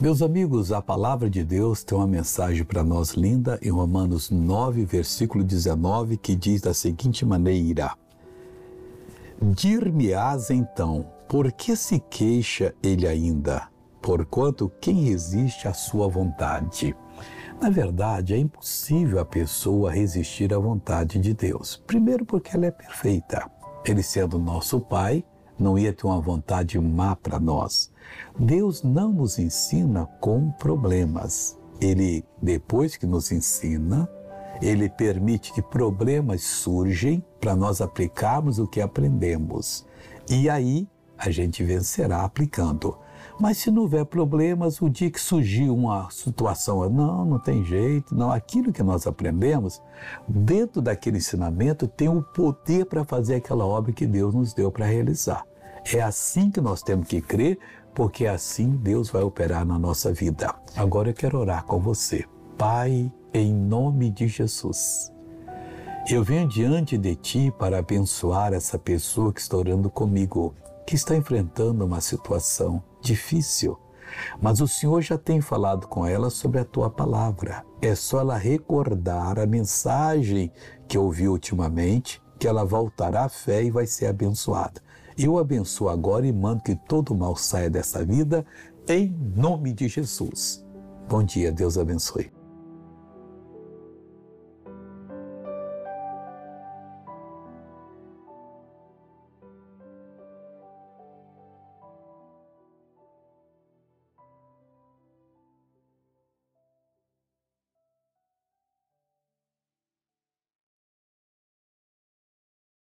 Meus amigos, a palavra de Deus tem uma mensagem para nós linda em Romanos 9, versículo 19, que diz da seguinte maneira: Dir-me-ás então, por que se queixa ele ainda? Porquanto quem resiste à sua vontade? Na verdade, é impossível a pessoa resistir à vontade de Deus. Primeiro, porque ela é perfeita. Ele sendo nosso Pai, não ia ter uma vontade má para nós. Deus não nos ensina com problemas. Ele, depois que nos ensina, ele permite que problemas surgem para nós aplicarmos o que aprendemos. E aí a gente vencerá aplicando. Mas se não houver problemas, o dia que surgir uma situação, não, não tem jeito, não, aquilo que nós aprendemos, dentro daquele ensinamento tem o poder para fazer aquela obra que Deus nos deu para realizar. É assim que nós temos que crer, porque assim Deus vai operar na nossa vida. Agora eu quero orar com você. Pai, em nome de Jesus. Eu venho diante de ti para abençoar essa pessoa que está orando comigo, que está enfrentando uma situação difícil. Mas o Senhor já tem falado com ela sobre a tua palavra. É só ela recordar a mensagem que ouviu ultimamente, que ela voltará à fé e vai ser abençoada. Eu abençoo agora e mando que todo mal saia dessa vida, em nome de Jesus. Bom dia, Deus abençoe.